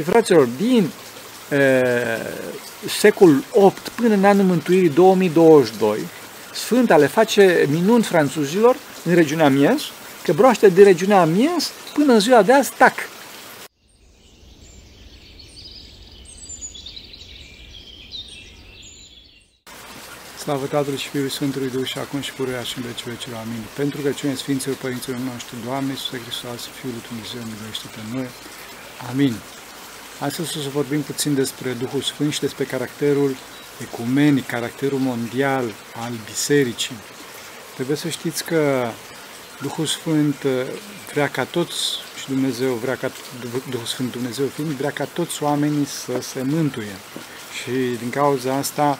Și fraților, din e, secolul 8 până în anul mântuirii 2022, Sfânta le face minuni franțuzilor în regiunea Mies, că broaște de regiunea Mies până în ziua de azi, tac, Slavă Tatălui și Fiului Sfântului Duh și acum și pururea și în veci vecilor. Amin. Pentru că cine Sfinților Părinților noștri, Doamne Iisuse Hristos, Fiul lui Dumnezeu, miluiește pe noi. Amin. Astăzi o să vorbim puțin despre Duhul Sfânt și despre caracterul ecumenic, caracterul mondial al Bisericii. Trebuie să știți că Duhul Sfânt uh, vrea ca toți, și Dumnezeu vrea ca, Duhul Sfânt Dumnezeu fiind, vrea ca toți oamenii să se mântuie. Și din cauza asta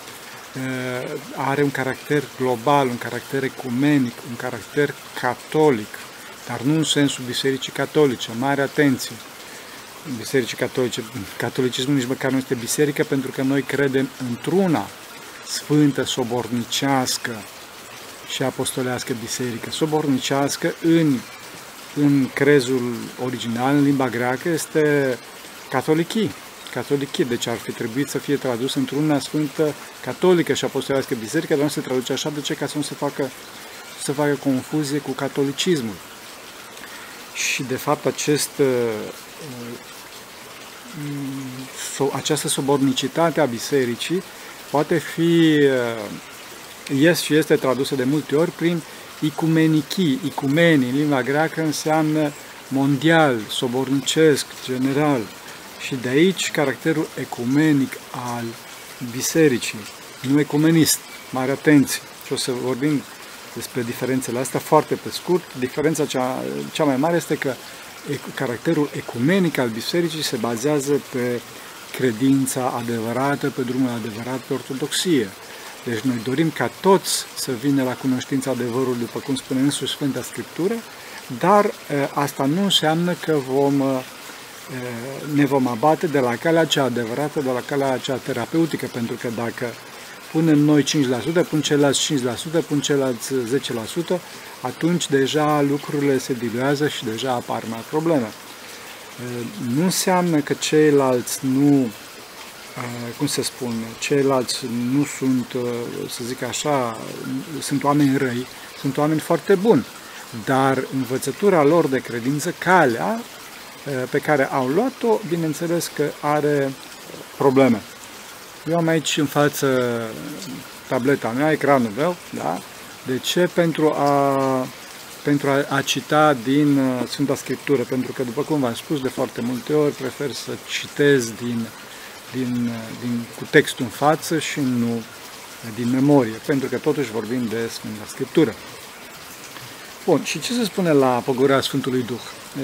uh, are un caracter global, un caracter ecumenic, un caracter catolic, dar nu în sensul Bisericii Catolice. Mare atenție! Bisericii Catolice. Catolicismul nici măcar nu este biserică pentru că noi credem într-una sfântă, sobornicească și apostolească biserică. Sobornicească în, în crezul original, în limba greacă, este catolichii. Catolichii, deci ar fi trebuit să fie tradus într-una sfântă catolică și apostolească biserică, dar nu se traduce așa, de ce? Ca să nu se facă, să facă confuzie cu catolicismul. Și de fapt acest această subornicitate a bisericii poate fi, este și este tradusă de multe ori prin icumenichii. Icumeni în limba greacă înseamnă mondial, sobornicesc, general. Și de aici caracterul ecumenic al bisericii, nu ecumenist. Mare atenție! Și o să vorbim despre diferențele astea foarte pe scurt. Diferența cea, cea mai mare este că caracterul ecumenic al bisericii se bazează pe credința adevărată, pe drumul adevărat, pe ortodoxie. Deci noi dorim ca toți să vină la cunoștința adevărului, după cum spune însuși Sfânta Scriptură, dar asta nu înseamnă că vom, ne vom abate de la calea cea adevărată, de la calea cea terapeutică, pentru că dacă punem noi 5%, pun ceilalți 5%, pun ceilalți 10%, atunci deja lucrurile se diluează și deja apar mai probleme. Nu înseamnă că ceilalți nu, cum se spun, ceilalți nu sunt, să zic așa, sunt oameni răi, sunt oameni foarte buni, dar învățătura lor de credință, calea pe care au luat-o, bineînțeles că are probleme. Eu am aici în față tableta mea, ecranul meu, da? De ce? Pentru a, pentru a, a cita din uh, Sfânta Scriptură, pentru că, după cum v-am spus de foarte multe ori, prefer să citez din, din, uh, din, cu textul în față și nu din memorie, pentru că totuși vorbim de Sfânta Scriptură. Bun, și ce se spune la pogorârea Sfântului Duh?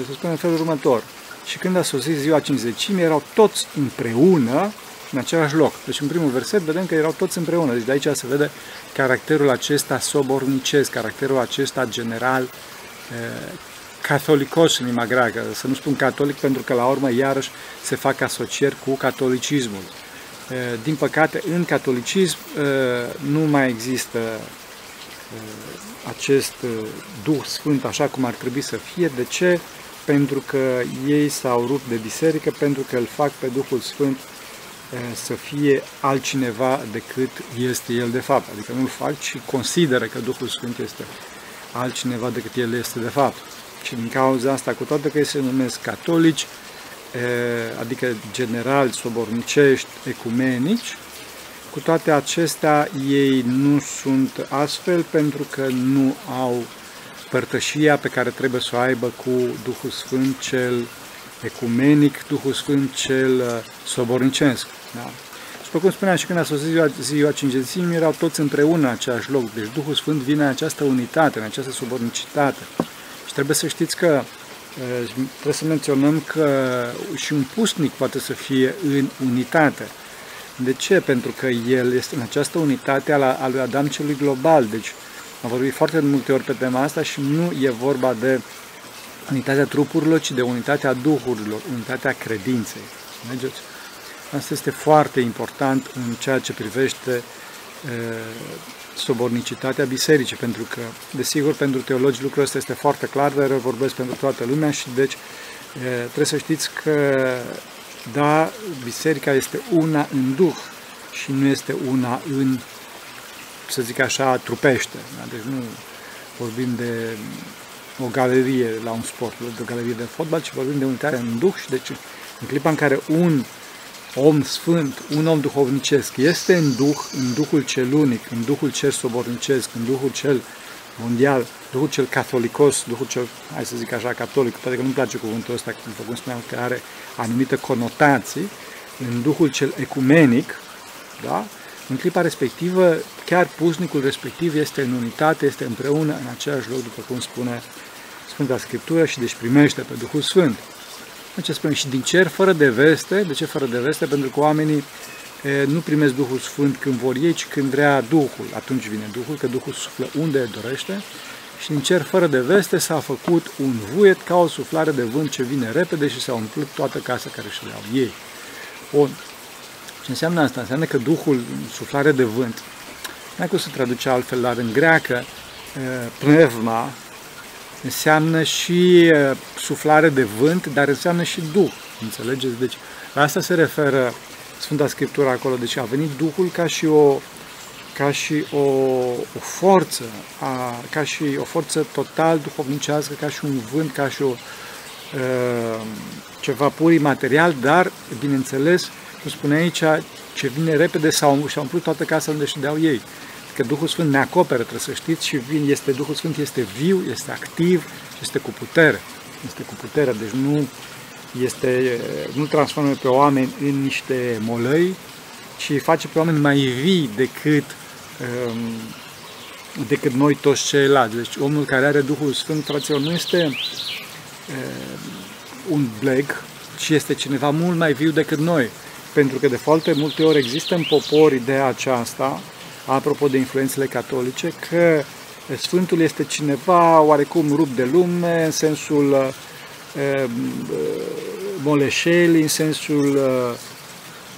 Se spune în felul următor. Și când a sosit ziua cinzecimii, erau toți împreună în același loc. Deci în primul verset vedem că erau toți împreună. Deci de aici se vede caracterul acesta sobornicesc, caracterul acesta general eh, catolicos în limba greacă. Să nu spun catolic pentru că la urmă iarăși se fac asocieri cu catolicismul. Eh, din păcate, în catolicism eh, nu mai există acest Duh Sfânt așa cum ar trebui să fie. De ce? Pentru că ei s-au rupt de biserică, pentru că îl fac pe Duhul Sfânt să fie altcineva decât este el de fapt. Adică nu-l fac, ci consideră că Duhul Sfânt este altcineva decât el este de fapt. Și din cauza asta, cu toate că ei se numesc catolici, adică general, sobornicești, ecumenici, cu toate acestea ei nu sunt astfel pentru că nu au părtășia pe care trebuie să o aibă cu Duhul Sfânt cel ecumenic, Duhul Sfânt cel sobornicesc. Da? După cum spuneam și când a sosit ziua, ziua cingețimii, erau toți împreună în același loc. Deci Duhul Sfânt vine în această unitate, în această subornicitate. Și trebuie să știți că trebuie să menționăm că și un pusnic poate să fie în unitate. De ce? Pentru că el este în această unitate a lui Adam celui global. Deci am vorbit foarte multe ori pe tema asta și nu e vorba de unitatea trupurilor, ci de unitatea duhurilor, unitatea credinței. Mergeți? Asta este foarte important în ceea ce privește e, sobornicitatea bisericii, pentru că, desigur, pentru teologi lucrul ăsta este foarte clar, dar eu vorbesc pentru toată lumea și deci e, trebuie să știți că, dar biserica este una în duh și nu este una în, să zic așa, trupește. Da? Deci nu vorbim de o galerie la un sport, de o galerie de fotbal, ci vorbim de unitate în duh și deci în clipa în care un om sfânt, un om duhovnicesc, este în duh, în duhul cel unic, în duhul cel sobornicesc, în duhul cel mondial, duhul cel catolicos, duhul cel, hai să zic așa, catolic, poate că nu-mi place cuvântul ăsta, după cum spuneam, că are anumite conotații, în duhul cel ecumenic, da? în clipa respectivă, chiar pusnicul respectiv este în unitate, este împreună în același loc, după cum spune Sfânta Scriptură și deci primește pe Duhul Sfânt. Ce spune? Și din cer fără de veste. De ce fără de veste? Pentru că oamenii e, nu primesc Duhul Sfânt când vor ei, ci când vrea Duhul. Atunci vine Duhul, că Duhul suflă unde dorește. Și din cer fără de veste s-a făcut un vuiet ca o suflare de vânt ce vine repede și s-a umplut toată casa care și le-au ei. Bun. Ce înseamnă asta? Înseamnă că Duhul, suflare de vânt, nu ai cum să traduce altfel, dar în greacă, pneuma, înseamnă și suflare de vânt, dar înseamnă și Duh. Înțelegeți? Deci la asta se referă Sfânta Scriptură acolo. Deci a venit Duhul ca și o, ca și o, o forță, a, ca și o forță total duhovnicească, ca și un vânt, ca și o, uh, ceva pur imaterial, dar, bineînțeles, cum spune aici, ce vine repede sau și-a umplut toată casa unde și deau ei că Duhul Sfânt ne acoperă, trebuie să știți, și vin, este, Duhul Sfânt este viu, este activ și este cu putere. Este cu putere, deci nu, este, nu transformă pe oameni în niște molăi, ci face pe oameni mai vii decât, um, decât noi toți ceilalți. Deci omul care are Duhul Sfânt, fraților, nu este uh, un bleg, ci este cineva mult mai viu decât noi. Pentru că de foarte multe ori există în popor ideea aceasta, apropo de influențele catolice, că Sfântul este cineva oarecum rupt de lume, în sensul uh, moleșelii, în sensul uh,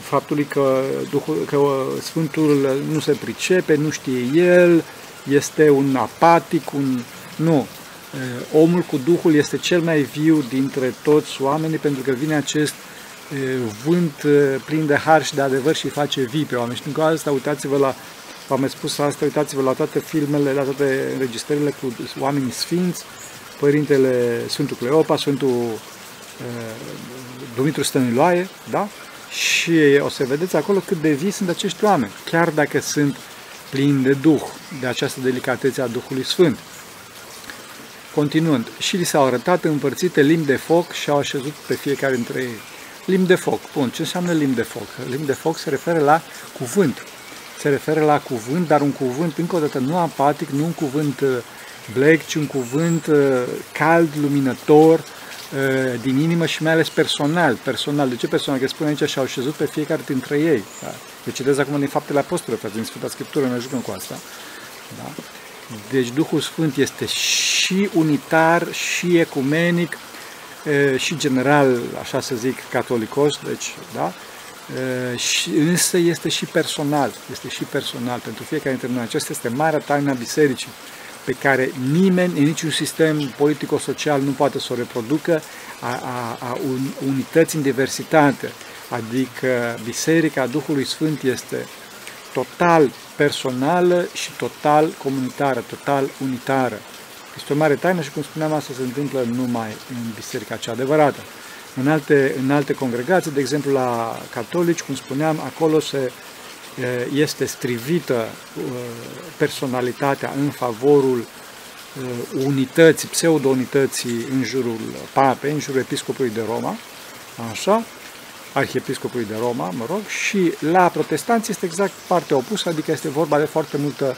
faptului că, Duhul, că Sfântul nu se pricepe, nu știe el, este un apatic, un... Nu. Omul cu Duhul este cel mai viu dintre toți oamenii pentru că vine acest vânt plin de har și de adevăr și face vii pe oameni. Și din asta, uitați-vă la V-am mai spus asta, uitați-vă la toate filmele, la toate înregistrările cu oamenii sfinți, Părintele Sfântul Cleopa, Sfântul uh, Dumitru Stăniloae, da? Și o să vedeți acolo cât de vii sunt acești oameni, chiar dacă sunt plini de Duh, de această delicatețe a Duhului Sfânt. Continuând, și li s-au arătat împărțite limbi de foc și au așezut pe fiecare dintre ei. Limbi de foc. Bun, ce înseamnă limbi de foc? Limbi de foc se referă la cuvânt se referă la cuvânt, dar un cuvânt, încă o dată, nu apatic, nu un cuvânt uh, black, ci un cuvânt uh, cald, luminător, uh, din inimă și mai ales personal. Personal. De ce personal? Că spune aici și-au șezut pe fiecare dintre ei. Da? Eu citez acum din Faptele Apostole, frate, din Sfânta Scriptură, ne jucăm cu asta. Da? Deci Duhul Sfânt este și unitar, și ecumenic, și general, așa să zic, catolicos, deci, da? Și, însă este și personal, este și personal pentru fiecare dintre noi. Aceasta este marea taina bisericii pe care nimeni în niciun sistem politico-social nu poate să o reproducă a, a, a un, unități în diversitate. Adică Biserica Duhului Sfânt este total personală și total comunitară, total unitară. Este o mare taină și, cum spuneam, asta se întâmplă numai în biserica cea adevărată. În alte, în alte congregații, de exemplu la catolici, cum spuneam, acolo se, este strivită personalitatea în favorul unității, pseudo-unității în jurul papei, în jurul episcopului de Roma, așa, arhiepiscopului de Roma, mă rog, și la protestanți este exact partea opusă, adică este vorba de foarte multă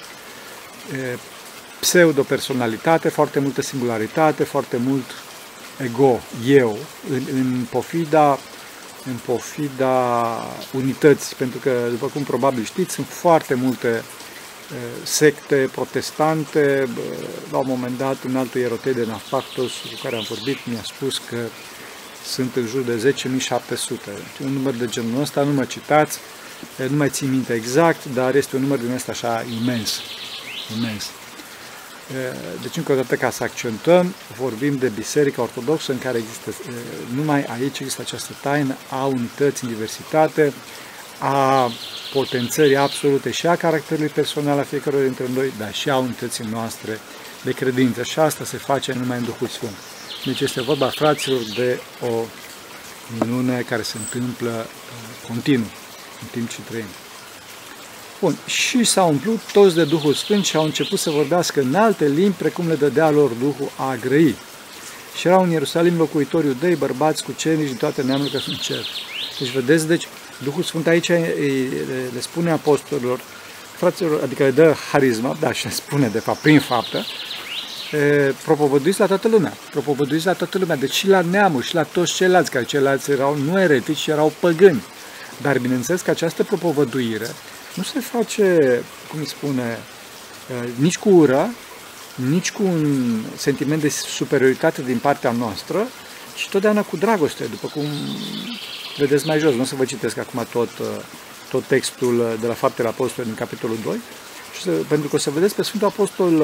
pseudo-personalitate, foarte multă singularitate, foarte mult ego, eu, în, în pofida în pofida unității, pentru că, după cum probabil știți, sunt foarte multe secte protestante. La un moment dat, un alt ierotei de Nafactos, cu care am vorbit, mi-a spus că sunt în jur de 10.700. Un număr de genul ăsta, nu mă citați, nu mai țin minte exact, dar este un număr din ăsta așa imens. imens. Deci, încă o dată, ca să accentuăm, vorbim de Biserica Ortodoxă în care există, numai aici există această taină a unității în diversitate, a potențării absolute și a caracterului personal a fiecărui dintre noi, dar și a unității noastre de credință. Și asta se face numai în Duhul Sfânt. Deci este vorba, fraților, de o minune care se întâmplă uh, continuu, în timp ce trăim. Bun, și s-au umplut toți de Duhul Sfânt și au început să vorbească în alte limbi, precum le dădea lor Duhul a grăi. Și erau în Ierusalim locuitori iudei, bărbați cu cenici din toate neamurile că sunt cer. Deci, vedeți, deci, Duhul Sfânt aici le spune apostolilor, fraților, adică le dă harisma, da, și le spune, de fapt, prin faptă, propovăduiți la toată lumea. Propovăduiți la toată lumea, deci și la neamuri, și la toți ceilalți, care ceilalți erau nu eretici, erau păgâni. Dar bineînțeles că această propovăduire nu se face, cum spune, nici cu ură, nici cu un sentiment de superioritate din partea noastră, ci totdeauna cu dragoste, după cum vedeți mai jos. Nu o să vă citesc acum tot, tot textul de la Faptele Apostolului din capitolul 2, și să, pentru că o să vedeți pe Sfântul Apostol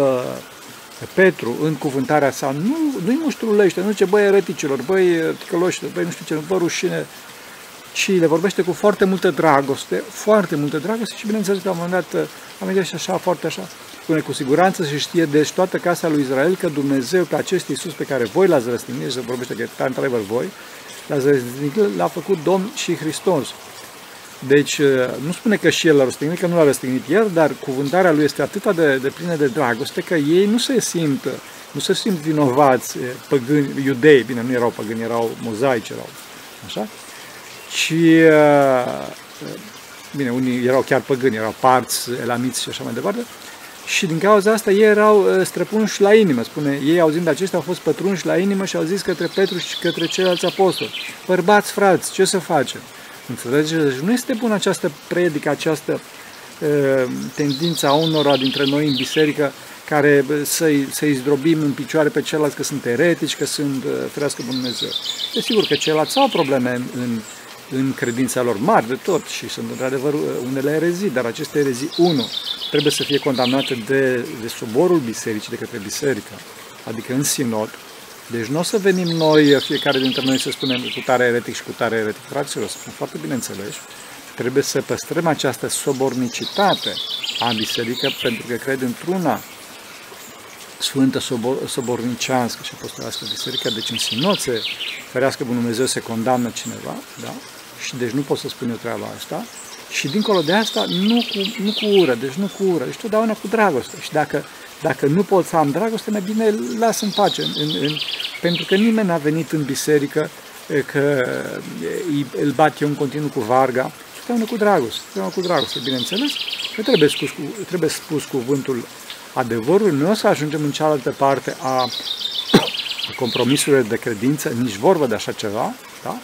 Petru, în cuvântarea sa, nu, nu-i muștrulește, nu zice, băi, ereticilor, băi, ticăloșilor, băi, nu știu ce, nu vă rușine, ci le vorbește cu foarte multă dragoste, foarte multă dragoste și, bineînțeles, la un moment dat, amintește așa, foarte așa, spune cu siguranță și știe deci toată casa lui Israel că Dumnezeu pe acest Iisus pe care voi l-ați răstignit, se vorbește că într-adevăr voi, l-ați răstignit, l-a făcut Domn și Hristos. Deci nu spune că și el l-a răstignit, că nu l-a răstignit el, dar cuvântarea lui este atât de, de plină de dragoste că ei nu se simt, nu se simt vinovați păgâni, iudei, bine, nu erau păgâni, erau mozaici, erau, așa, ci, bine, unii erau chiar păgâni, erau parți, elamiți și așa mai departe, și din cauza asta ei erau străpunși la inimă, spune, ei auzind acestea au fost pătrunși la inimă și au zis către Petru și către ceilalți apostoli, bărbați, frați, ce să facem? Înțelegeți? Deci nu este bună această predică, această uh, tendință a unora dintre noi în biserică care să-i, să-i zdrobim în picioare pe ceilalți că sunt eretici, că sunt, uh, ferească Dumnezeu. Desigur că ceilalți au probleme în, în, în credința lor mari de tot și sunt într-adevăr unele erezii, dar aceste erezii, unu, trebuie să fie condamnate de, de soborul bisericii, de către biserică, adică în sinod, deci nu o să venim noi, fiecare dintre noi, să spunem cu tare eretic și cu tare eretic, fraților, să fim foarte bine înțeleși. Trebuie să păstrăm această sobornicitate a biserică, pentru că cred într-una sfântă sobor, sobornicească și apostolească biserică, deci în sinoțe, ferească Bunul Dumnezeu, se condamnă cineva, da? Și deci nu pot să spun eu treaba asta. Și dincolo de asta, nu cu, nu cu ură, deci nu cu ură, deci totdeauna cu dragoste. Și dacă dacă nu pot să am dragoste, mai bine las în pace, în, în, pentru că nimeni n-a venit în biserică că îl bat eu în continuu cu varga, trebuie cu dragoste, trebuie cu dragoste, bineînțeles, că trebuie spus, trebuie spus cuvântul adevărului, nu o să ajungem în cealaltă parte a compromisurilor de credință, nici vorbă de așa ceva, da?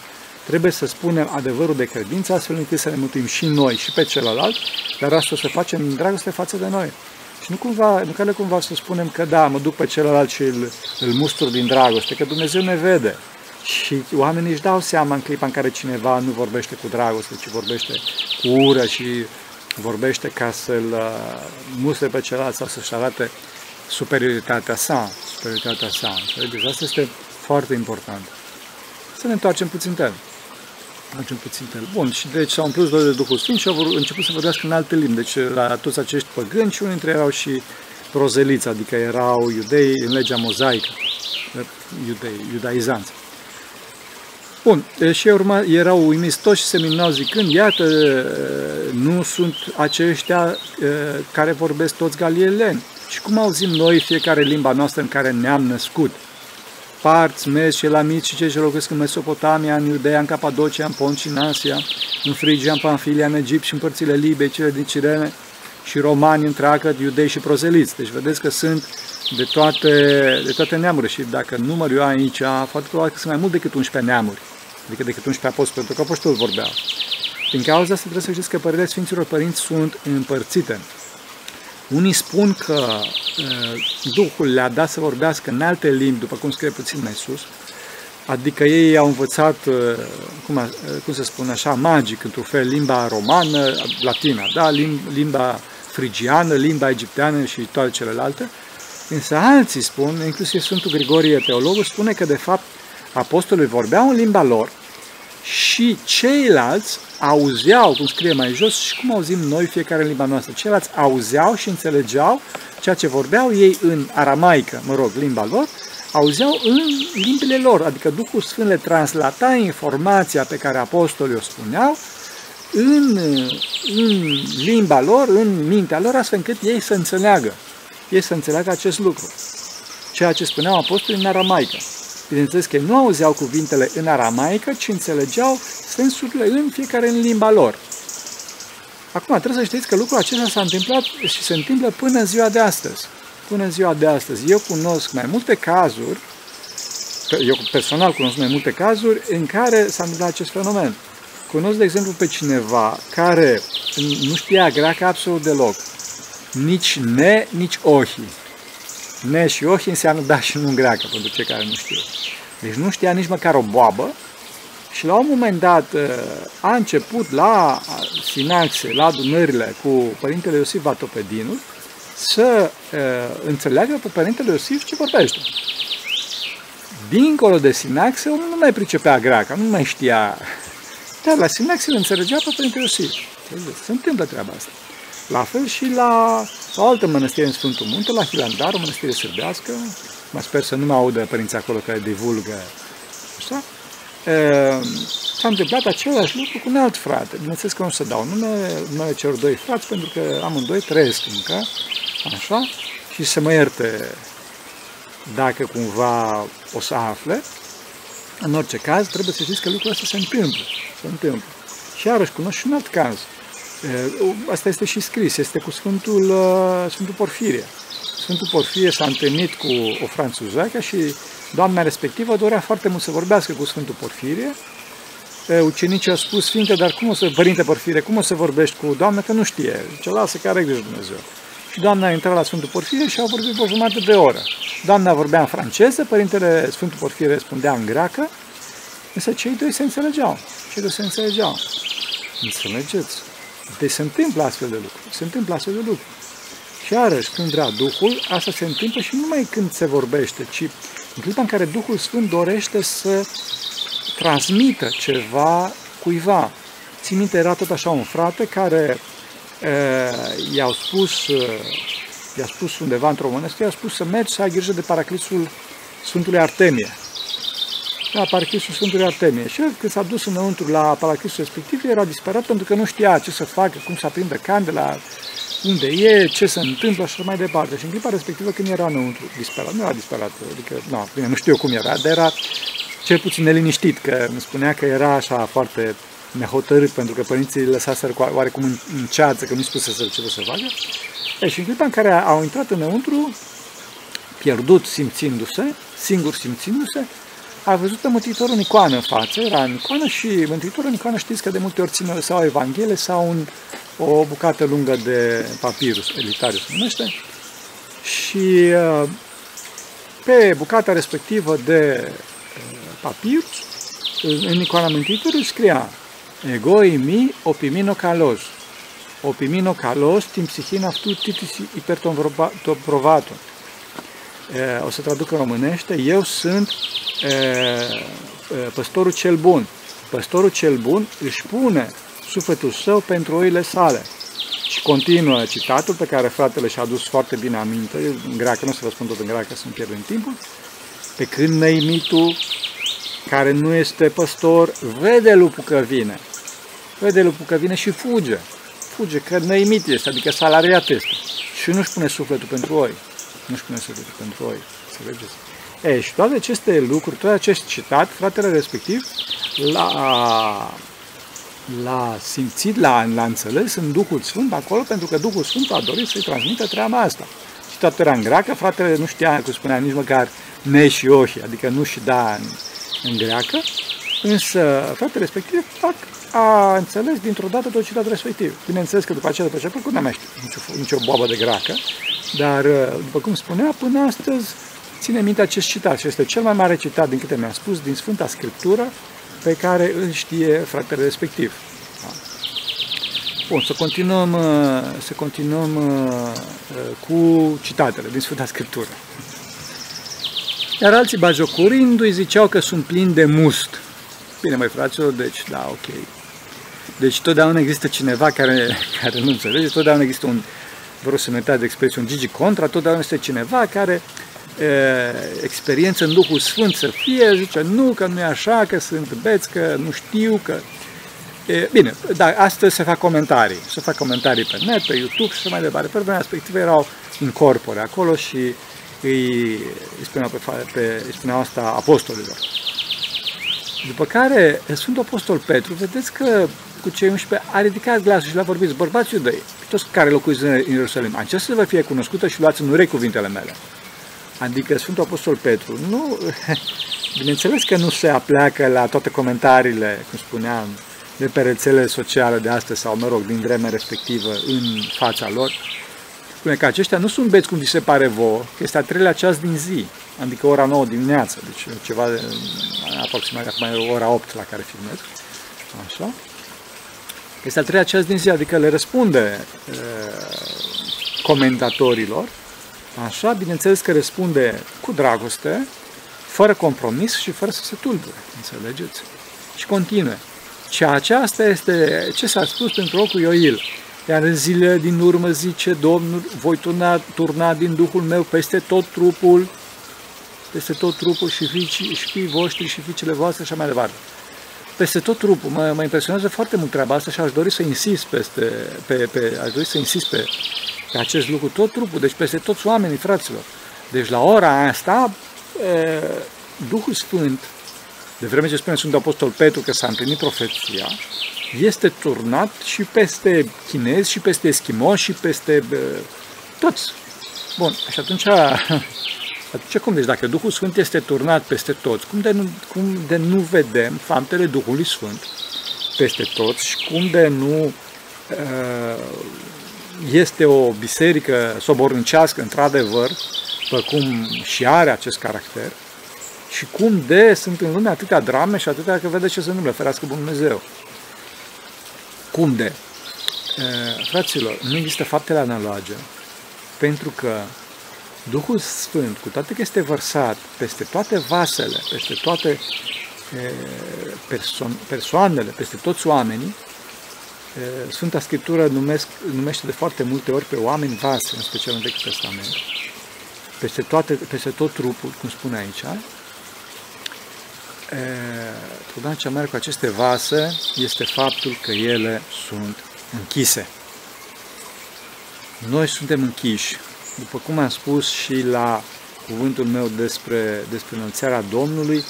Trebuie să spunem adevărul de credință, astfel încât să ne mutim și noi și pe celălalt, dar asta o să facem în dragoste față de noi. Și nu cumva, nu care cumva să spunem că da, mă duc pe celălalt și îl, îl mustur din dragoste, că Dumnezeu ne vede. Și oamenii își dau seama în clipa în care cineva nu vorbește cu dragoste, ci vorbește cu ură și vorbește ca să-l uh, mustre pe celălalt sau să-și arate superioritatea sa, superioritatea sa. Deci asta este foarte important. Să ne întoarcem puțin pe el mergem puțin pe el. Bun, și deci s-au umplut doi de Duhul Sfânt și au început să vorbească în alte limbi. Deci la toți acești păgâni și unii dintre ei erau și prozeliți, adică erau iudei în legea mozaică, iudei, iudaizanți. Bun, și urma, erau uimiți toți și se minunau zicând, iată, nu sunt aceștia care vorbesc toți galieleni. Și cum auzim noi fiecare limba noastră în care ne-am născut? Parți, mezi și elamiți și cei ce locuiesc în Mesopotamia, în Iudeea, în Capadocia, în Pont și în Asia, în Frigia, în Panfilia, în Egipt și în părțile Libei, cele din Cirene și romani întreagă, iudei și prozeliți. Deci vedeți că sunt de toate, de toate neamurile și dacă număr eu aici, foarte probabil că sunt mai mult decât 11 neamuri, adică decât 11 apostoli, pentru că apostolul vorbea. Din cauza asta trebuie să știți că părerile Sfinților Părinți sunt împărțite. Unii spun că Duhul le-a dat să vorbească în alte limbi, după cum scrie puțin mai sus, adică ei au învățat, cum, cum se spune așa, magic, într-un fel, limba romană, latina, da, limba frigiană, limba egipteană și toate celelalte, Însă alții spun, inclusiv Sfântul Grigorie Teologul, spune că de fapt apostolii vorbeau în limba lor și ceilalți auzeau, cum scrie mai jos, și cum auzim noi fiecare în limba noastră. Ceilalți auzeau și înțelegeau ceea ce vorbeau ei în aramaică, mă rog, limba lor, auzeau în limbile lor, adică Duhul Sfânt le translata informația pe care apostolii o spuneau în, în limba lor, în mintea lor, astfel încât ei să înțeleagă, ei să înțeleagă acest lucru. Ceea ce spuneau apostolii în aramaică. Bineînțeles că nu auzeau cuvintele în aramaică, ci înțelegeau sensurile în fiecare în limba lor. Acum, trebuie să știți că lucrul acesta s-a întâmplat și se întâmplă până în ziua de astăzi. Până în ziua de astăzi. Eu cunosc mai multe cazuri, eu personal cunosc mai multe cazuri în care s-a întâmplat acest fenomen. Cunosc, de exemplu, pe cineva care nu știa greacă absolut deloc. Nici ne, nici ohi. Ne și ohi înseamnă da și nu în greacă, pentru cei care nu știu. Deci nu știa nici măcar o boabă și la un moment dat uh, a început la sinaxe, la adunările cu Părintele Iosif Vatopedinul, să uh, înțeleagă pe Părintele Iosif ce vorbește. Dincolo de sinaxe, omul nu mai pricepea greacă, nu mai știa. Dar la sinaxe îl înțelegea pe Părintele Iosif. Se întâmplă treaba asta. La fel și la o altă mănăstire în Sfântul Munte, la Hilandar, o mănăstire sârbească. Mă sper să nu mă audă părinții acolo care divulgă. Așa? s-a întâmplat același lucru cu un alt frate. Bineînțeles că nu să dau nume, numele celor doi frați, pentru că amândoi trăiesc încă, așa, și să mă ierte dacă cumva o să afle. În orice caz, trebuie să știți că lucrul ăsta se întâmplă. Se întâmplă. Și iarăși cunosc și un alt caz. Asta este și scris, este cu Sfântul, Sfântul Porfirie. Sfântul Porfirie s-a întâlnit cu o franțuzeacă și doamna respectivă dorea foarte mult să vorbească cu Sfântul Porfirie. Ucenicii au spus, Sfinte, dar cum o să, Părinte Porfirie, cum o să vorbești cu doamna, că nu știe. Ce lasă, care are grijă Dumnezeu. Și doamna a intrat la Sfântul Porfirie și au vorbit o jumătate de oră. Doamna vorbea în franceză, Părintele Sfântul Porfirie răspundea în greacă, însă cei doi se înțelegeau. Cei doi se înțelegeau. Înțelegeți? Deci se întâmplă astfel de lucruri. Se întâmplă astfel de lucruri. Și iarăși, când vrea Duhul, asta se întâmplă și nu numai când se vorbește, ci în clipa în care Duhul Sfânt dorește să transmită ceva cuiva. Țin minte, era tot așa un frate care e, i-au spus, i-a spus undeva într-o mănăstire, a spus să mergi să ai grijă de paraclisul Sfântului Artemie. La paraclisul Sfântului Artemie. Și el, când s-a dus înăuntru la paraclisul respectiv, era disperat pentru că nu știa ce să facă, cum să aprindă candela, unde e, ce se întâmplă și mai departe. Și în clipa respectivă, când era înăuntru, disperat, nu era disperat, adică, nu, bine, nu știu cum era, dar era cel puțin neliniștit, că îmi spunea că era așa foarte nehotărât, pentru că părinții îi lăsaseră oarecum în, în ceață, că nu spuse să ce să facă. E, și în clipa în care au intrat înăuntru, pierdut simțindu-se, singur simțindu-se, a văzut pe Mântuitorul în icoană în față, era în icoană și Mântuitorul în icoană știți că de multe ori ține sau o Evanghelie sau un, o bucată lungă de papirus, elitariu se numește, și uh, pe bucata respectivă de uh, papirus, în icoana Mântuitorului scria Egoi mi opimino kalos. Opimino kalos tim psihin aftu titis hiperton provaton. O să traduc în românește, eu sunt păstorul cel bun. Păstorul cel bun își pune sufletul său pentru oile sale. Și continuă citatul pe care fratele și-a adus foarte bine aminte, în greacă, nu să vă spun tot în greacă să nu pierdem timpul, pe când năimitul care nu este păstor, vede lupul că vine. Vede lupul că vine și fuge. Fuge, că năimit este, adică salariat este. Și nu-și pune sufletul pentru oi. Nu-și pune sufletul pentru oi. Să vedeți. E, și toate aceste lucruri, tot acest citat, fratele respectiv, l-a, l-a simțit, l-a, l-a înțeles în Duhul Sfânt acolo, pentru că Duhul Sfânt a dorit să-i transmită treaba asta. Și toată era în greacă, fratele nu știa, cum spunea, nici măcar ne și ohi, adică nu și da în, în greacă, însă fratele respectiv fac, a înțeles dintr-o dată tot citatul respectiv. Bineînțeles că după aceea, după ce a plăcut, n-a mai știut nicio, nicio boabă de greacă, dar, după cum spunea, până astăzi ține minte acest citat și este cel mai mare citat, din câte mi-a spus, din Sfânta Scriptură, pe care îl știe fratele respectiv. Da. Bun, să continuăm, uh, să continuăm uh, cu citatele din Sfânta Scriptură. Iar alții bagiocurindu-i ziceau că sunt plini de must. Bine, mai fraților, deci, da, ok. Deci totdeauna există cineva care, care nu înțelege, totdeauna există un, vreau să mă de expresie, un Gigi Contra, totdeauna este cineva care e, experiență în Duhul Sfânt să fie, zice nu, că nu e așa, că sunt beți, că nu știu, că... E, bine, dar astăzi se fac comentarii, se fac comentarii pe net, pe YouTube și așa mai departe. Pe vremea respectivă erau incorpore acolo și îi, îi, spuneau, pe, pe, îi spuneau asta apostolilor. După care Sfântul Apostol Petru, vedeți că cu cei 11 a ridicat glasul și le-a vorbit, bărbați iudei, toți care locuiți în Ierusalim, aceasta să vă fie cunoscută și luați în urechi cuvintele mele. Adică Sfântul Apostol Petru, nu, bineînțeles că nu se apleacă la toate comentariile, cum spuneam, de pe rețele sociale de astăzi sau, mă rog, din vremea respectivă în fața lor, spune că aceștia nu sunt beți cum vi se pare vouă, că este a treilea ceas din zi, adică ora 9 dimineața, deci ceva de, aproximativ acum ora 8 la care filmez, așa, este al treilea ceas din zi, adică le răspunde e, comentatorilor, așa, bineînțeles că răspunde cu dragoste, fără compromis și fără să se tulbure, înțelegeți? Și continue. Și aceasta este ce s-a spus pentru ocul Ioil. Iar în zile din urmă zice Domnul, voi turna, turna din Duhul meu peste tot trupul, peste tot trupul și fiii, și fiii voștri și fiicele voastre și așa mai departe peste tot trupul. Mă, mă impresionează foarte mult treaba asta și aș dori să insist peste, pe, pe, aș dori să insist pe, pe acest lucru, tot trupul, deci peste toți oamenii, fraților. Deci la ora asta, e, Duhul Sfânt, de vreme ce spune Sfântul Apostol Petru că s-a împlinit profeția, este turnat și peste chinezi, și peste eschimoși, și peste e, toți. Bun, și atunci atunci cum? Deci dacă Duhul Sfânt este turnat peste toți, cum de nu, cum de nu vedem faptele Duhului Sfânt peste toți și cum de nu uh, este o biserică sobornicească, într-adevăr, pe cum și are acest caracter, și cum de sunt în lume atâtea drame și atâtea că vede ce se întâmplă, ferească Bun Dumnezeu. Cum de? Uh, fraților, nu există faptele analoge, pentru că Duhul Sfânt, cu toate că este vărsat peste toate vasele, peste toate perso- persoanele, peste toți oamenii, Sfânta Scriptură numesc, numește de foarte multe ori pe oameni vase, în special în Vechiul Testament, peste, toate, peste tot trupul, cum spune aici. Problema cea mare cu aceste vase este faptul că ele sunt închise. Noi suntem închiși după cum am spus și la cuvântul meu despre, despre înălțarea Domnului,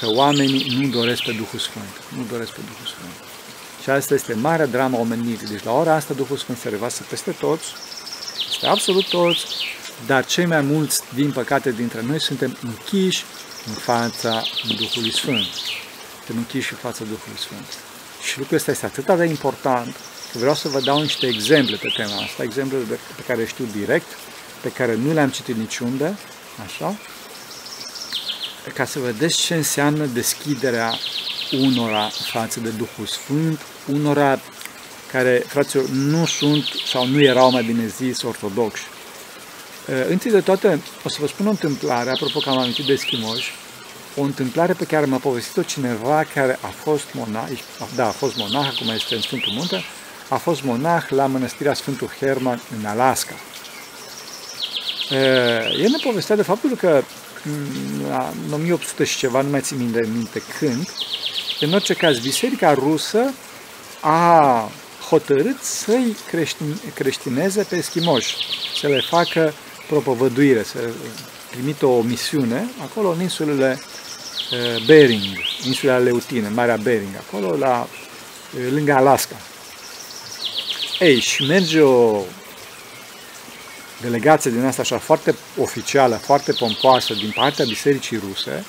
că oamenii nu doresc pe Duhul Sfânt. Nu doresc pe Duhul Sfânt. Și asta este marea drama omenirii. Deci la ora asta Duhul Sfânt se revasă peste toți, este absolut toți, dar cei mai mulți, din păcate, dintre noi suntem închiși în fața Duhului Sfânt. Suntem închiși în fața Duhului Sfânt. Și lucrul ăsta este atât de important că vreau să vă dau niște exemple pe tema asta, exemple pe care știu direct pe care nu le-am citit niciunde, așa, ca să vedeți ce înseamnă deschiderea unora față de Duhul Sfânt, unora care, fraților, nu sunt sau nu erau, mai bine zis, ortodoxi. Întâi de toate, o să vă spun o întâmplare, apropo că am amintit de schimoși, o întâmplare pe care m-a povestit-o cineva care a fost monah, da, a fost monah, acum este în Sfântul Munte, a fost monah la mănăstirea Sfântul Herman în Alaska. El ne povestea de faptul că în 1800 și ceva, nu mai țin minte, minte când, în orice caz, Biserica Rusă a hotărât să-i creștin, creștineze pe eschimoși, să le facă propovăduire, să trimită o misiune acolo în insulele Bering, insula Leutine, Marea Bering, acolo la, lângă Alaska. Ei, și merge o delegație din asta așa foarte oficială, foarte pompoasă din partea Bisericii Ruse,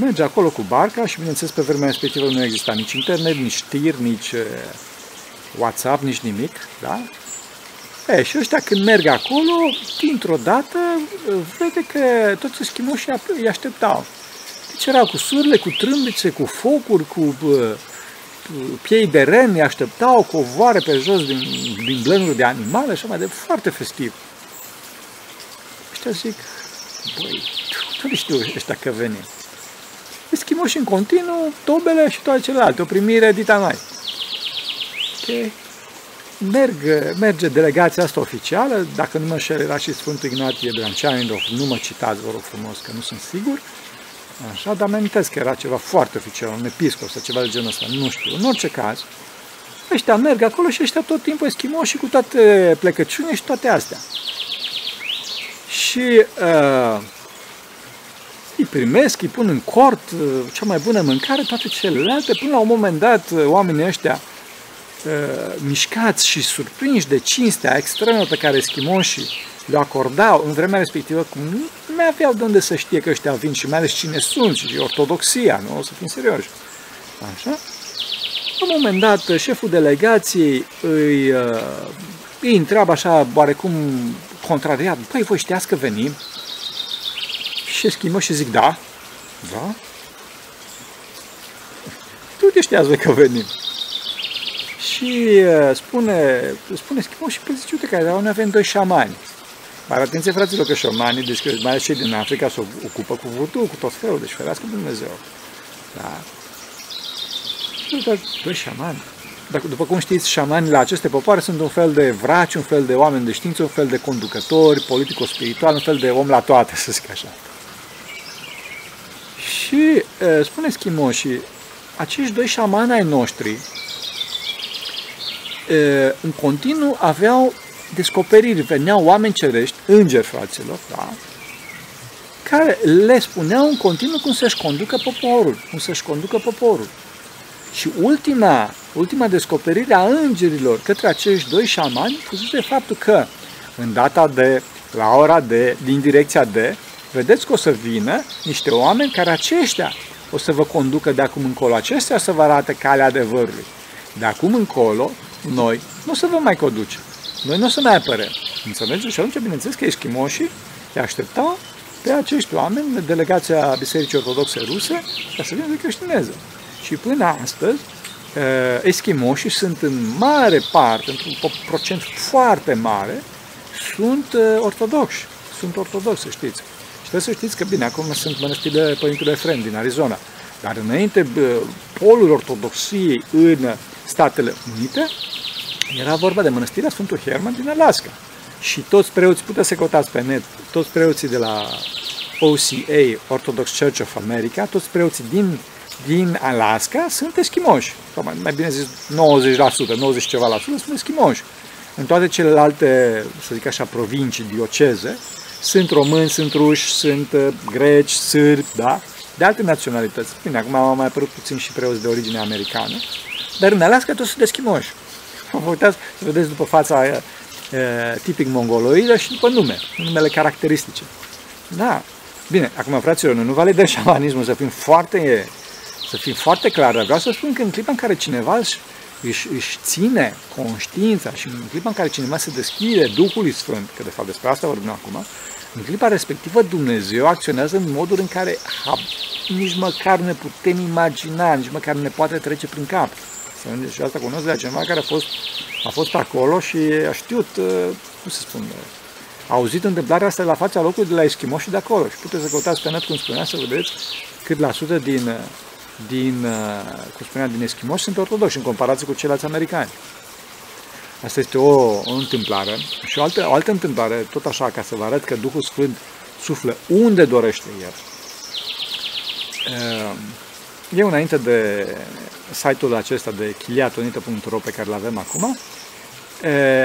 merge acolo cu barca și, bineînțeles, pe vremea respectivă nu exista nici internet, nici știri, nici WhatsApp, nici nimic, da? E, și ăștia când merg acolo, dintr-o dată, vede că toți eschimoșii îi așteptau. Deci erau cu surle, cu trâmbițe, cu focuri, cu piei de ren, îi așteptau covoare pe jos din, din blănuri de animale și mai de foarte festiv. Ăștia zic, băi, nu știu ăștia că venim. Eschimoși în continuu, tobele și toate celelalte, o primire dita mai. Ok. Merg, merge delegația asta oficială, dacă nu mă înșel, era și Sfântul Ignatie Branceanidov, nu mă citați, vă rog frumos, că nu sunt sigur, Așa, dar mi-amintesc că era ceva foarte oficial, un episcop sau ceva de genul ăsta, nu știu. În orice caz, ăștia merg acolo și ăștia tot timpul eschimoși și cu toate plecăciune și toate astea. Și uh, îi primesc, îi pun în cort uh, cea mai bună mâncare, toate celelalte, până la un moment dat uh, oamenii ăștia uh, mișcați și surprinși de cinstea extremă pe care eschimoșii le acordau în vremea respectivă, cum nu mai aveau de unde să știe că ăștia vin și mai ales cine sunt și ortodoxia, nu? O să fim serioși. Așa? La un moment dat, șeful delegației îi, uh, îi întreabă așa, oarecum contrariat, păi voi știați că venim? Și schimbă și zic, da, da. Tu te știați voi că venim. Și uh, spune, spune schimbă și pe zice, uite, că noi avem doi șamani. Dar atenție, fraților, că șamanii, deci că mai ales cei din Africa, se ocupă cu vârtul, cu tot felul, deci ferească Dumnezeu. Da. Doi șamani. Dacă, după cum știți, șamanii la aceste popoare sunt un fel de vraci, un fel de oameni de știință, un fel de conducători, politico-spiritual, un fel de om la toate, să zic așa. Și spune schimoșii, acești doi șamani ai noștri în continuu aveau descoperiri, veneau oameni cerești, îngeri fraților, da? care le spuneau în continuu cum să-și conducă poporul, cum să-și conducă poporul. Și ultima, ultima descoperire a îngerilor către acești doi șamani fusese faptul că în data de, la ora de, din direcția de, vedeți că o să vină niște oameni care aceștia o să vă conducă de acum încolo. Acestea o să vă arate calea adevărului. De acum încolo, noi nu o să vă mai conducem. Noi nu o să mai apărăm. Înțelegeți? Și atunci, bineînțeles că eschimoșii îi așteptau pe acești oameni, delegația Bisericii Ortodoxe Ruse, ca să vină de creștineză. Și până astăzi, eschimoșii sunt în mare parte, într-un procent foarte mare, sunt ortodoxi. Sunt ortodoxi, să știți. Și trebuie să știți că, bine, acum sunt mănăstirile Părintele Efrem din Arizona, dar înainte polul ortodoxiei în Statele Unite era vorba de mănăstirea Sfântul Herman din Alaska. Și toți preoții, puteți să căutați pe net, toți preoții de la OCA, Orthodox Church of America, toți preoții din, din Alaska sunt eschimoși. Sau mai, mai bine zis 90%, 90 ceva la sută sunt eschimoși. În toate celelalte, să zic așa, provincii, dioceze, sunt români, sunt ruși, sunt uh, greci, sârbi, da? De alte naționalități. Bine, acum au mai apărut puțin și preoți de origine americană. Dar în Alaska toți sunt eschimoși. Vă uitați să vedeți după fața aia, e, tipic mongoloidă și după nume, numele caracteristice. Da. Bine, acum, fraților, nu validăm șamanismul să fim foarte, să fim foarte clari. Vreau să spun că în clipa în care cineva își, își, își ține conștiința și în clipa în care cineva se deschide Duhului Sfânt, că de fapt despre asta vorbim acum, în clipa respectivă Dumnezeu acționează în moduri în care ha, nici măcar nu ne putem imagina, nici măcar nu ne poate trece prin cap. Și asta cunosc de cineva care a fost, a fost acolo și a știut, uh, cum se spune, a auzit întâmplarea asta la fața locului de la eschimoși de acolo. Și puteți să căutați pe net, cum spunea, să vedeți cât la sută din, din uh, cum spunea, din eschimoși sunt ortodoxi în comparație cu ceilalți americani. Asta este o, o întâmplare. Și o altă, o altă întâmplare, tot așa, ca să vă arăt că Duhul Sfânt suflă unde dorește El. Uh, eu înainte de site-ul acesta de chiliatonita.ro pe care îl avem acum,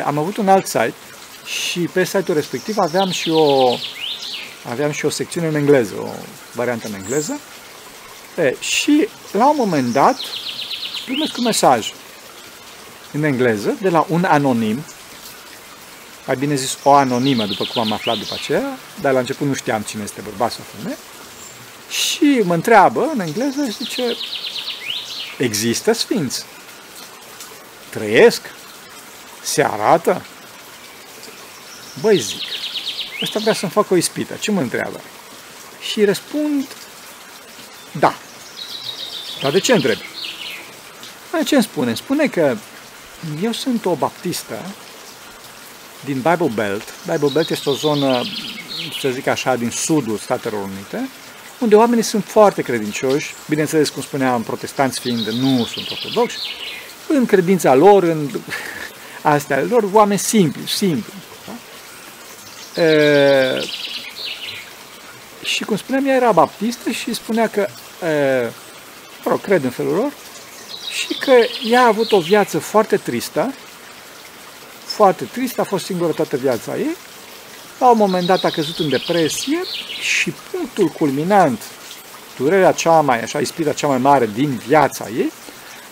am avut un alt site și pe site-ul respectiv aveam și o aveam și o secțiune în engleză, o variantă în engleză. E, și la un moment dat primesc un mesaj în engleză de la un anonim, mai bine zis o anonimă, după cum am aflat după aceea, dar la început nu știam cine este bărbat sau femeie, și mă întreabă în engleză și zice, Există sfinți. Trăiesc. Se arată. Băi, zic, ăsta vrea să-mi facă o ispită. Ce mă întreabă? Și răspund, da. Dar de ce întrebi? ce îmi spune? Spune că eu sunt o baptistă din Bible Belt. Bible Belt este o zonă, să zic așa, din sudul Statelor Unite, unde oamenii sunt foarte credincioși, bineînțeles, cum spuneam, protestanți fiind, nu sunt ortodoxi, în credința lor, în astea lor, oameni simpli, simpli. Da? E, și cum spuneam, ea era baptistă și spunea că, e, mă rog, cred în felul lor, și că ea a avut o viață foarte tristă, foarte tristă, a fost singură toată viața ei, la un moment dat a căzut în depresie și punctul culminant, durerea cea mai, așa, ispita cea mai mare din viața ei,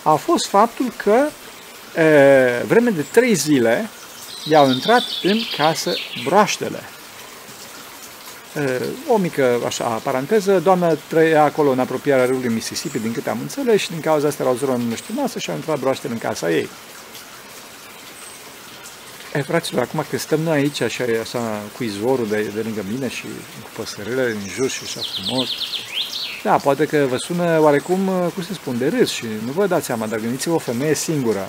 a fost faptul că e, vreme de trei zile i-au intrat în casă broaștele. O mică, așa, paranteză, doamna trăia acolo în apropierea râului Mississippi, din câte am înțeles, și din cauza asta era o zonă neștinoasă și au intrat broaștele în casa ei. E, fraților, acum că stăm noi aici, așa, așa cu izvorul de, de lângă mine și cu păsările în jur și așa frumos, da, poate că vă sună oarecum, cum se spun, de râs și nu vă dați seama, dar gândiți-vă o femeie singură,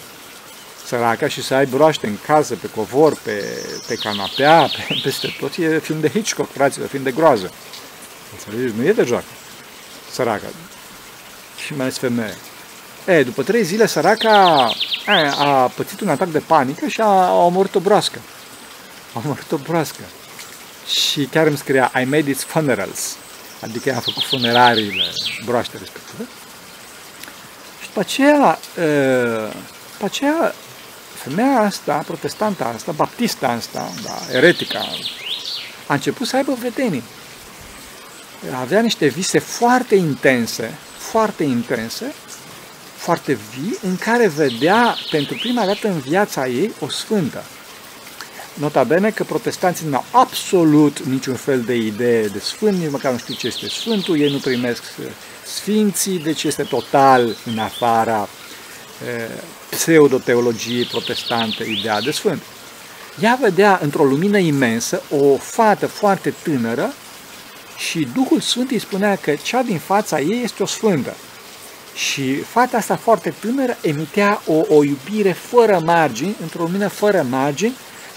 săraca și să ai broaște în casă, pe covor, pe, pe canapea, pe, peste tot, e film de Hitchcock, fraților, film de groază. Înțelegeți? Nu e de joacă. Săraca. Și mai ales femeie. E, după trei zile, săraca a, a pățit un atac de panică și a, a omorât o broască. A omorât o broască. Și chiar îmi scria, I made its funerals. Adică a făcut funerariile broaște respective. Și după aceea, după aceea femeia asta, protestanta asta, baptista asta, da, eretica, a început să aibă vedenii. Avea niște vise foarte intense, foarte intense, foarte vii, în care vedea pentru prima dată în viața ei o sfântă. Nota bene că protestanții nu au absolut niciun fel de idee de sfânt, nici măcar nu știu ce este sfântul, ei nu primesc sfinții, deci este total în afara pseudoteologiei protestante, ideea de sfânt. Ea vedea într-o lumină imensă o fată foarte tânără și Duhul Sfânt îi spunea că cea din fața ei este o sfântă. Și fata asta foarte tânără emitea o, o iubire fără margini, într-o lumină fără margini,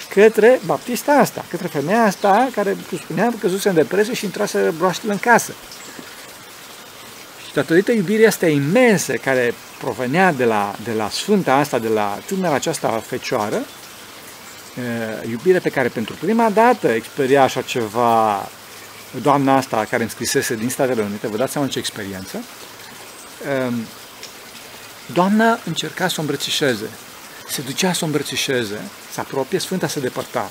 către baptista asta, către femeia asta care, cum spuneam, căzuse în depresie și intrase broaștele în casă. Și datorită iubirii astea imense care provenea de la, de la sfânta asta, de la tânăra aceasta fecioară, iubire pe care pentru prima dată experia așa ceva doamna asta care îmi scrisese din Statele Unite, vă dați seama ce experiență, doamna încerca să o îmbrățișeze, se ducea să o îmbrățișeze, să apropie, Sfânta se depărta.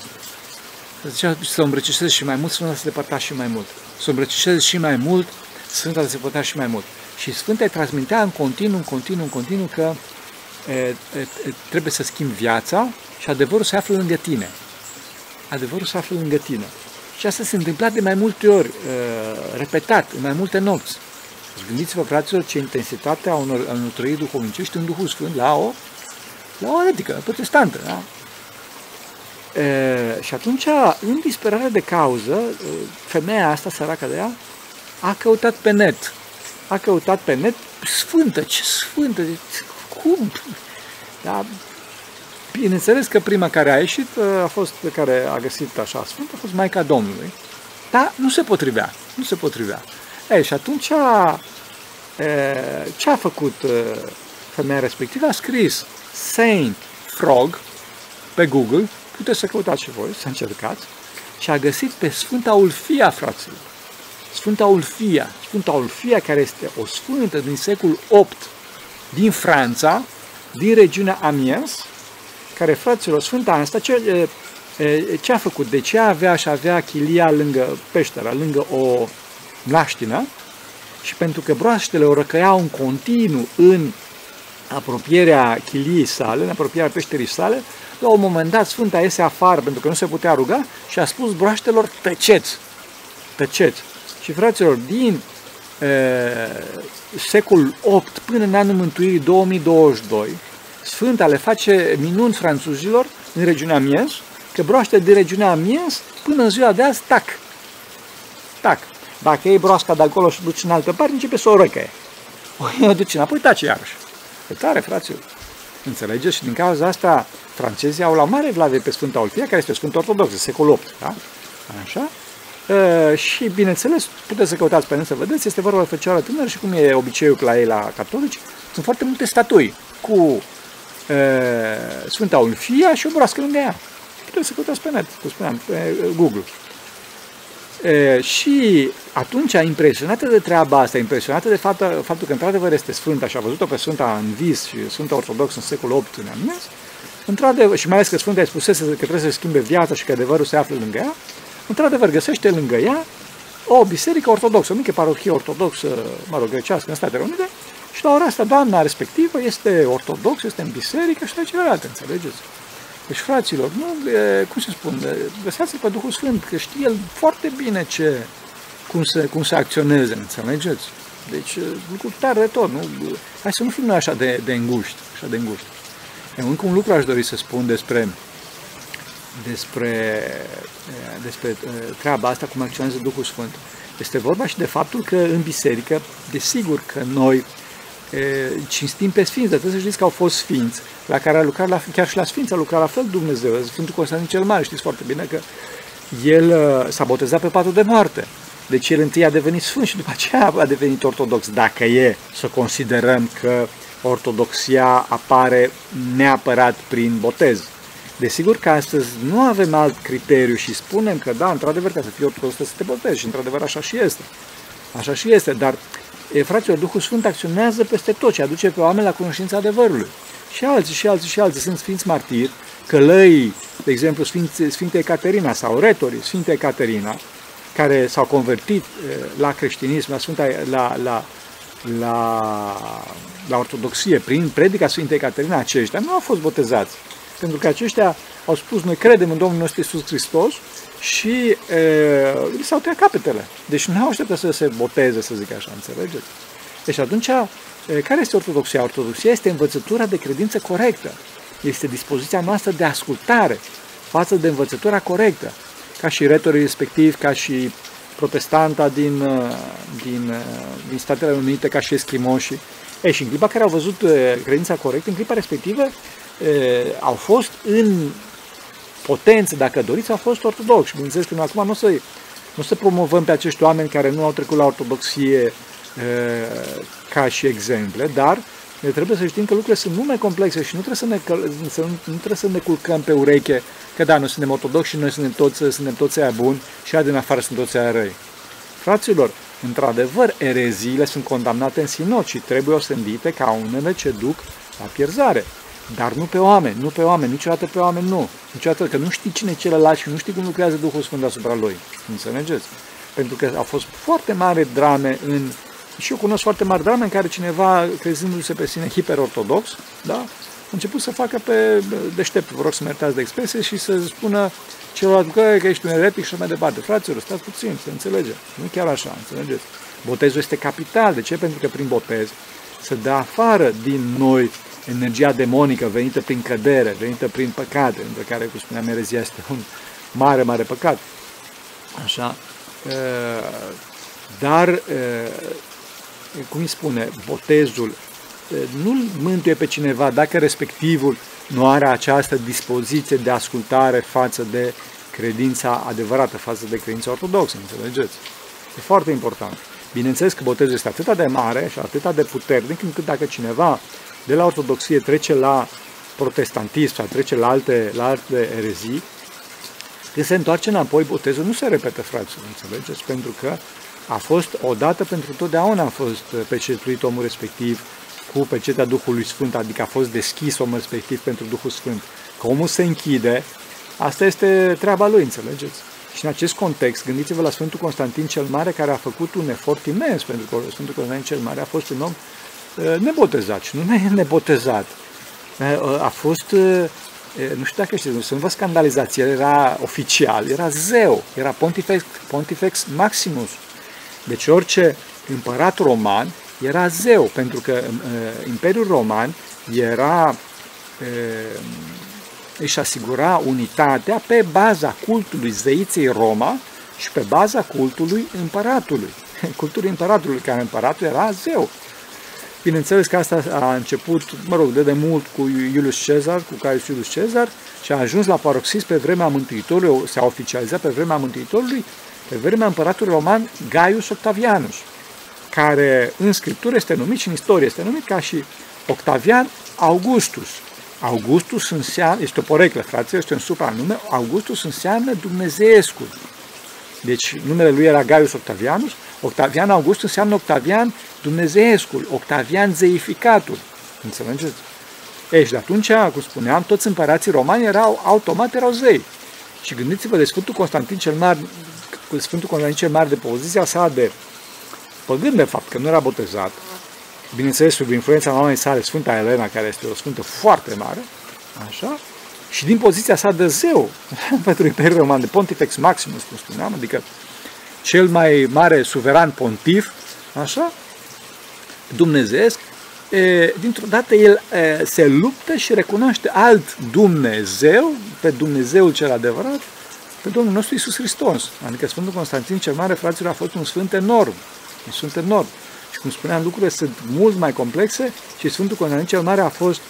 Se ducea să o îmbrățișeze și mai mult, Sfânta se depărta și mai mult. Să o îmbrățișeze și mai mult, Sfânta se depărta și mai mult. Și Sfânta îi transmitea în continuu, în continuu, în continuu că e, e, trebuie să schimbi viața și adevărul se află lângă tine. Adevărul se află lângă tine. Și asta se întâmpla de mai multe ori, e, repetat, în mai multe nopți. Deci gândiți-vă, fraților, ce intensitate a unor, a unor trăiri duhovnicești în Duhul Sfânt la o, la o eretică, protestantă. Da? E, și atunci, în disperare de cauză, femeia asta, săracă de ea, a căutat pe net a căutat pe net sfântă, ce sfântă, cum? Da, bineînțeles că prima care a ieșit uh, a fost, care a găsit așa sfânt, a fost Maica Domnului. Dar nu se potrivea, nu se potrivea. Ei, și atunci ce a făcut femeia respectivă? A scris Saint Frog pe Google, puteți să căutați și voi, să încercați, și a găsit pe Sfânta Ulfia, fraților. Sfânta Ulfia, Sfânta Ulfia care este o sfântă din secolul 8 din Franța, din regiunea Amiens, care, fraților, Sfânta asta, ce, ce a făcut? De ce avea și avea chilia lângă peștera, lângă o mlaștină? Și pentru că broaștele o răcăiau în continuu în apropierea chiliei sale, în apropierea peșterii sale, la un moment dat Sfânta iese afară pentru că nu se putea ruga și a spus broaștelor, tăceți, tăceți. Și fraților, din e, secolul 8 până în anul mântuirii 2022, Sfânta le face minuni franțuzilor în regiunea Amiens, că broaște de regiunea Amiens până în ziua de azi, tac, tac. Dacă ei broasca de acolo și duci în altă parte, începe să o răcăie. O duci înapoi, tace iarăși. E tare, fraților. Înțelegeți? Și din cauza asta, francezii au la mare vlavie pe Sfânta Olfia, care este o Sfântă Ortodoxă, secolul VIII, da? Așa? Uh, și, bineînțeles, puteți să căutați pe să vedeți, este vorba de fecioară tânără și cum e obiceiul la ei la catolici, sunt foarte multe statui cu uh, Sfânta Ulfia și o broască lângă ea. Puteți să căutați pe net, cum spuneam, pe Google. Uh, și atunci, impresionată de treaba asta, impresionată de faptul, faptul că într-adevăr este Sfânta și a văzut-o pe Sfânta în vis și Sfânta Ortodox în secolul VIII în Amnes, într-adevăr, și mai ales că Sfânta îi spusese că trebuie să schimbe viața și că adevărul se află lângă ea, într-adevăr găsește lângă ea o biserică ortodoxă, o mică parohie ortodoxă, mă rog, grecească în Statele Unite, și la ora asta doamna respectivă este ortodox, este în biserică și de celelalte, înțelegeți? Deci, fraților, nu, e, cum se spune, găseați-l pe Duhul Sfânt, că știe el foarte bine ce, cum să, cum să acționeze, înțelegeți? Deci, lucru tare de tot, nu? Hai să nu fim noi așa de, de înguști, așa de înguști. E, încă un lucru aș dori să spun despre despre, despre treaba asta, cum acționează Duhul Sfânt. Este vorba și de faptul că în biserică, desigur că noi e, cinstim pe sfinți, dar trebuie să știți că au fost sfinți, la care a lucrat, la, chiar și la sfinți a lucrat la fel Dumnezeu, Sfântul Constantin cel Mare, știți foarte bine că el s-a botezat pe patul de moarte. Deci el întâi a devenit sfânt și după aceea a devenit ortodox, dacă e să considerăm că ortodoxia apare neapărat prin botez. Desigur că astăzi nu avem alt criteriu și spunem că da, într-adevăr, ca să fii ortodox să te botezi și într-adevăr așa și este. Așa și este, dar e, fraților, Duhul Sfânt acționează peste tot și aduce pe oameni la cunoștința adevărului. Și alții, și alții, și alții sunt sfinți martiri, călăi, de exemplu, Sfinte, Sfinte Caterina sau retorii Sfinte Caterina, care s-au convertit la creștinism, la, Sfânta, la, la, la, la ortodoxie, prin predica Sfintei Caterina, aceștia nu au fost botezați. Pentru că aceștia au spus, noi credem în Domnul nostru Iisus Hristos și e, li s-au tăiat capetele. Deci nu au așteptat să se boteze, să zic așa, înțelegeți? Deci atunci, e, care este ortodoxia? Ortodoxia este învățătura de credință corectă. Este dispoziția noastră de ascultare față de învățătura corectă. Ca și retorii respectiv, ca și protestanta din, din, din Statele Unite, ca și eschimoșii. E, și în clipa care au văzut credința corectă, în clipa respectivă, au fost în potență, dacă doriți, au fost ortodoxi. Bineînțeles că noi acum nu o să, nu să promovăm pe acești oameni care nu au trecut la ortodoxie ca și exemple, dar trebuie să știm că lucrurile sunt mult mai complexe și nu trebuie să ne, să, nu, nu trebuie să ne culcăm pe ureche că da, noi suntem ortodoxi și noi suntem toți, suntem toți aia buni și aia din afară sunt toți aia răi. Fraților, într-adevăr, ereziile sunt condamnate în sinod și trebuie osândite ca unele ce duc la pierzare. Dar nu pe oameni, nu pe oameni, niciodată pe oameni nu. Niciodată că nu știi cine e celălalt și nu știi cum lucrează Duhul Sfânt asupra lui. Înțelegeți? Pentru că au fost foarte mari drame în... Și eu cunosc foarte mari drame în care cineva, crezându-se pe sine hiperortodox, da, a început să facă pe deștept, vă rog să mă de expresie, și să spună celălalt că, că ești un eretic și mai departe. Fraților, stați puțin, să înțelege. Nu chiar așa, înțelegeți? Botezul este capital. De ce? Pentru că prin botez se dă afară din noi energia demonică venită prin cădere, venită prin păcate, între care, cum spuneam, erezia este un mare, mare păcat. Așa. Dar, cum îi spune, botezul nu mântuie pe cineva dacă respectivul nu are această dispoziție de ascultare față de credința adevărată, față de credința ortodoxă, înțelegeți? E foarte important. Bineînțeles că botezul este atât de mare și atât de puternic încât dacă cineva de la ortodoxie trece la protestantism sau trece la alte, la alte erezii, când se întoarce înapoi, botezul nu se repetă, fraților, înțelegeți? Pentru că a fost odată pentru totdeauna a fost pecetuit omul respectiv cu pecetea Duhului Sfânt, adică a fost deschis omul respectiv pentru Duhul Sfânt. Că omul se închide, asta este treaba lui, înțelegeți? Și în acest context, gândiți-vă la Sfântul Constantin cel Mare, care a făcut un efort imens, pentru că Sfântul Constantin cel Mare a fost un om Uh, nebotezat și nu e nebotezat. Uh, uh, a fost, nu știu dacă știți, să nu vă scandalizați, el era oficial, era zeu, era Pontifex, Pontifex Maximus. Deci orice împărat roman era zeu, pentru că Imperiul Roman era își asigura unitatea pe baza cultului zeiței Roma și pe baza cultului împăratului. Cultul împăratului, care împăratul era zeu. Bineînțeles că asta a început, mă rog, de demult cu Iulius Cezar, cu Caius Iulius Cezar și a ajuns la paroxism pe vremea Mântuitorului, s-a oficializat pe vremea Mântuitorului, pe vremea împăratului roman Gaius Octavianus, care în scriptură este numit și în istorie este numit ca și Octavian Augustus. Augustus înseamnă, este o poreclă, frate, este un supranume, Augustus înseamnă Dumnezeescul. Deci numele lui era Gaius Octavianus, Octavian August înseamnă Octavian Dumnezeescul, Octavian zeificatul. Înțelegeți? Ei, și de atunci, cum spuneam, toți împărații romani erau, automat erau zei. Și gândiți-vă de Sfântul Constantin cel Mare, Sfântul Constantin cel Mare de poziția sa de păgân, de fapt, că nu era botezat, bineînțeles sub influența mamei sale, Sfânta Elena, care este o sfântă foarte mare, așa, și din poziția sa de zeu pentru Imperiul Roman, de Pontifex Maximus, cum spuneam, adică cel mai mare suveran pontif, așa, dumnezeesc, dintr-o dată el se luptă și recunoaște alt Dumnezeu, pe Dumnezeul cel adevărat, pe Domnul nostru Isus Hristos. Adică Sfântul Constantin cel Mare, fraților, a fost un sfânt enorm. Un sfânt enorm. Și cum spuneam, lucrurile sunt mult mai complexe și Sfântul Constantin cel Mare a fost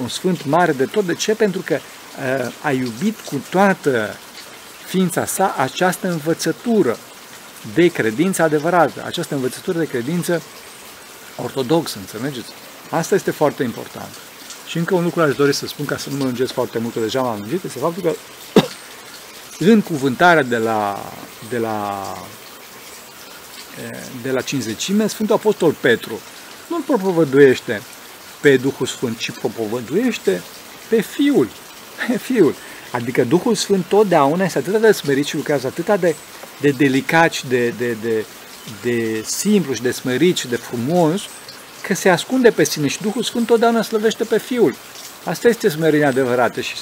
un sfânt mare de tot. De ce? Pentru că a iubit cu toată ființa sa această învățătură de credință adevărată, această învățătură de credință ortodoxă, înțelegeți? Asta este foarte important. Și încă un lucru aș dori să spun, ca să nu mă lungesc foarte mult, că deja m-am lungit, este faptul că în cuvântarea de la, de la, de la cinzecime, Sfântul Apostol Petru nu-l propovăduiește pe Duhul Sfânt, ci propovăduiește pe Fiul. Pe Fiul. Adică Duhul Sfânt totdeauna este atât de smerit și lucrează atât de, de delicat și de, de, de, de simplu și de smerit și de frumos, că se ascunde pe sine și Duhul Sfânt totdeauna slăvește pe Fiul. Asta este smerenia adevărată și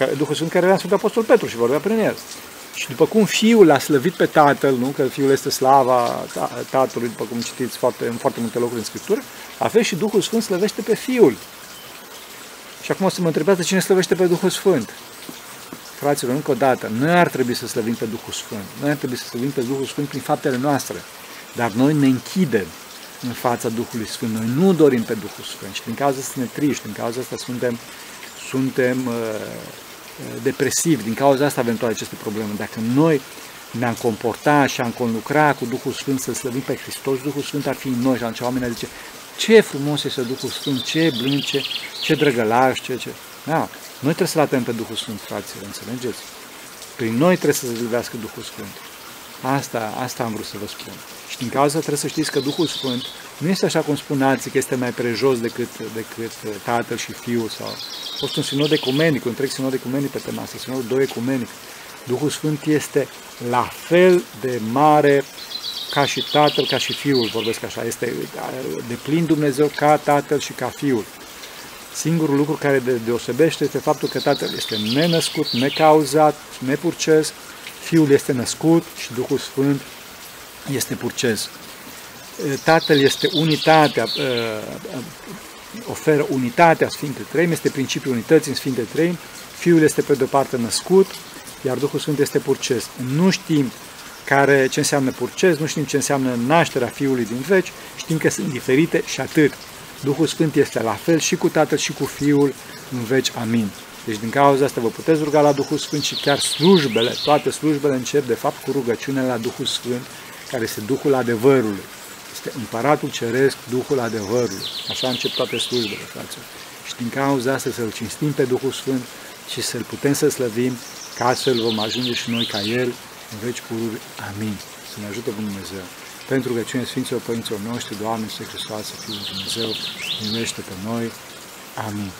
e Duhul Sfânt care era Sfântul Apostol Petru și vorbea prin el. Și după cum Fiul l-a slăvit pe Tatăl, nu? că Fiul este slava Tatălui, după cum citiți foarte, în foarte multe locuri în Scriptură, la fel și Duhul Sfânt slăvește pe Fiul. Și acum o să mă întrebați cine slăvește pe Duhul Sfânt. Fraților, încă o dată, noi ar trebui să slăvim pe Duhul Sfânt. Noi ar trebui să slăvim pe Duhul Sfânt prin faptele noastre. Dar noi ne închidem în fața Duhului Sfânt. Noi nu dorim pe Duhul Sfânt și din cauza asta ne triști, din cauza asta suntem, suntem uh, uh, depresivi, din cauza asta avem toate aceste probleme. Dacă noi ne-am comportat și am conlucrat cu Duhul Sfânt să slăvim pe Hristos, Duhul Sfânt ar fi în noi și atunci oamenii zice, ce frumos este Duhul Sfânt, ce blând, ce, ce drăgălaș, ce, ce. Da, noi trebuie să-L avem pe Duhul Sfânt, fraților, înțelegeți? Prin noi trebuie să se zilvească Duhul Sfânt. Asta, asta am vrut să vă spun. Și din cauza trebuie să știți că Duhul Sfânt nu este așa cum spuneați că este mai prejos decât, decât Tatăl și Fiul sau... A fost un sinod ecumenic, un întreg sinod ecumenic pe tema asta, sinodul doi ecumenic. Duhul Sfânt este la fel de mare ca și Tatăl, ca și Fiul, vorbesc așa, este de plin Dumnezeu ca Tatăl și ca Fiul. Singurul lucru care de deosebește este faptul că Tatăl este nenăscut, necauzat, nepurces, Fiul este născut și Duhul Sfânt este purces. Tatăl este unitatea, oferă unitatea Sfinte Treimi, este principiul unității în Sfinte Treimi, Fiul este pe de-o parte născut, iar Duhul Sfânt este purces. Nu știm care, ce înseamnă purces, nu știm ce înseamnă nașterea Fiului din veci, știm că sunt diferite și atât. Duhul Sfânt este la fel și cu Tatăl și cu Fiul în veci. Amin. Deci din cauza asta vă puteți ruga la Duhul Sfânt și chiar slujbele, toate slujbele încep de fapt cu rugăciune la Duhul Sfânt, care este Duhul adevărului. Este împăratul ceresc, Duhul adevărului. Așa încep toate slujbele, fraților. Și din cauza asta să-L cinstim pe Duhul Sfânt și să-L putem să slăvim, ca astfel vom ajunge și noi ca El în veci pururi. Amin. Să ne ajute Bunul Dumnezeu. Pentru că cine Sfinților Părinților noștri, Doamne, Să Hristos, Fiul Dumnezeu, numește pe noi. Amin.